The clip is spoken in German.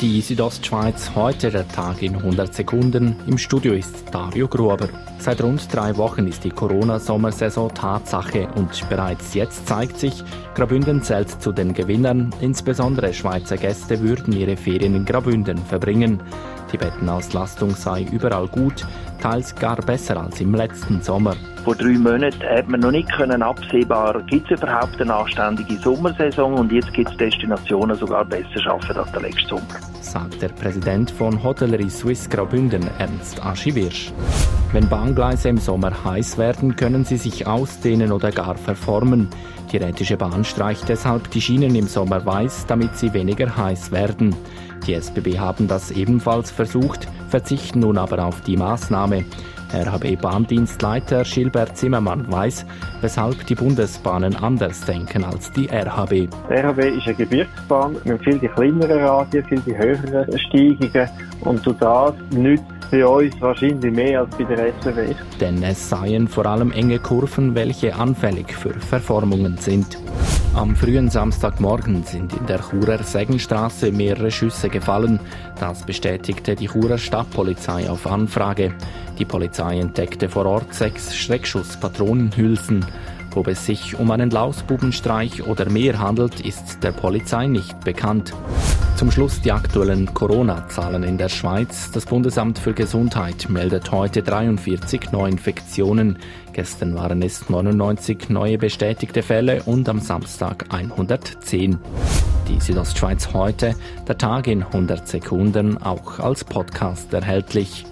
Die Südostschweiz heute der Tag in 100 Sekunden. Im Studio ist Dario Gruber. Seit rund drei Wochen ist die Corona-Sommersaison Tatsache und bereits jetzt zeigt sich, Grabünden zählt zu den Gewinnern. Insbesondere Schweizer Gäste würden ihre Ferien in Grabünden verbringen. Die Bettenauslastung sei überall gut, teils gar besser als im letzten Sommer. Vor drei Monaten hat man noch nicht können absehbar, gibt es überhaupt eine anständige Sommersaison und jetzt gibt es Destinationen sogar besser schaffen als der letzte Sommer. Sagt der Präsident von Hotellerie Swiss Graubünden, Ernst Aschiwirsch. Wenn Bahngleise im Sommer heiß werden, können sie sich ausdehnen oder gar verformen. Die Rätische Bahn streicht deshalb die Schienen im Sommer weiß, damit sie weniger heiß werden. Die SBB haben das ebenfalls versucht, verzichten nun aber auf die Maßnahme. RHB-Bahndienstleiter Gilbert Zimmermann weiß, weshalb die Bundesbahnen anders denken als die RHB. Die RHB ist eine Gebirgsbahn mit viel die kleineren Radien, viel die höheren Steigungen und durch das nützt bei uns wahrscheinlich mehr als bei der SBB. Denn es seien vor allem enge Kurven, welche anfällig für Verformungen sind. Am frühen Samstagmorgen sind in der Churer Segenstraße mehrere Schüsse gefallen. Das bestätigte die Churer Stadtpolizei auf Anfrage. Die Polizei entdeckte vor Ort sechs Schreckschusspatronenhülsen. Ob es sich um einen Lausbubenstreich oder mehr handelt, ist der Polizei nicht bekannt. Zum Schluss die aktuellen Corona-Zahlen in der Schweiz. Das Bundesamt für Gesundheit meldet heute 43 Neuinfektionen. Gestern waren es 99 neue bestätigte Fälle und am Samstag 110. Die Südostschweiz heute, der Tag in 100 Sekunden, auch als Podcast erhältlich.